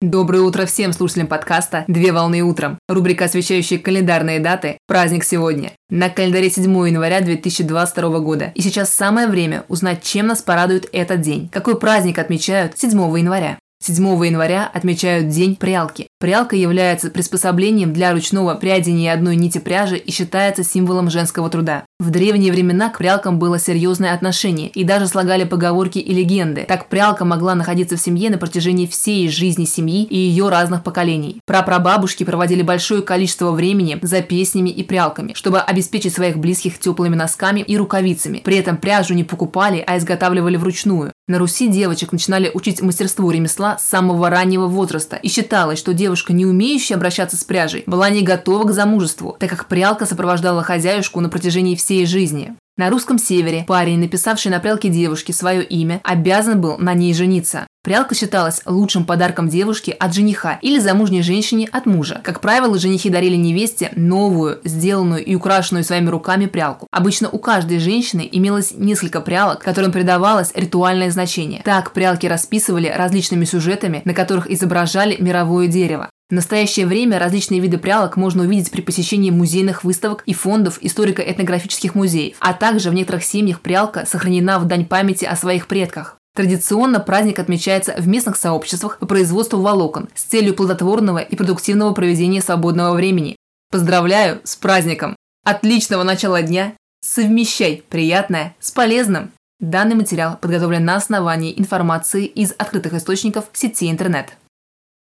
Доброе утро всем слушателям подкаста «Две волны утром». Рубрика, освещающая календарные даты «Праздник сегодня». На календаре 7 января 2022 года. И сейчас самое время узнать, чем нас порадует этот день. Какой праздник отмечают 7 января. 7 января отмечают День прялки. Прялка является приспособлением для ручного прядения одной нити пряжи и считается символом женского труда. В древние времена к прялкам было серьезное отношение и даже слагали поговорки и легенды. Так прялка могла находиться в семье на протяжении всей жизни семьи и ее разных поколений. Прапрабабушки проводили большое количество времени за песнями и прялками, чтобы обеспечить своих близких теплыми носками и рукавицами. При этом пряжу не покупали, а изготавливали вручную. На Руси девочек начинали учить мастерству ремесла с самого раннего возраста, и считалось, что девушка, не умеющая обращаться с пряжей, была не готова к замужеству, так как прялка сопровождала хозяюшку на протяжении всей жизни. На русском севере парень, написавший на прялке девушки свое имя, обязан был на ней жениться. Прялка считалась лучшим подарком девушки от жениха или замужней женщине от мужа. Как правило, женихи дарили невесте новую, сделанную и украшенную своими руками прялку. Обычно у каждой женщины имелось несколько прялок, которым придавалось ритуальное значение. Так прялки расписывали различными сюжетами, на которых изображали мировое дерево. В настоящее время различные виды прялок можно увидеть при посещении музейных выставок и фондов историко-этнографических музеев, а также в некоторых семьях прялка сохранена в дань памяти о своих предках. Традиционно праздник отмечается в местных сообществах по производству волокон с целью плодотворного и продуктивного проведения свободного времени. Поздравляю с праздником! Отличного начала дня! Совмещай приятное с полезным! Данный материал подготовлен на основании информации из открытых источников сети интернет.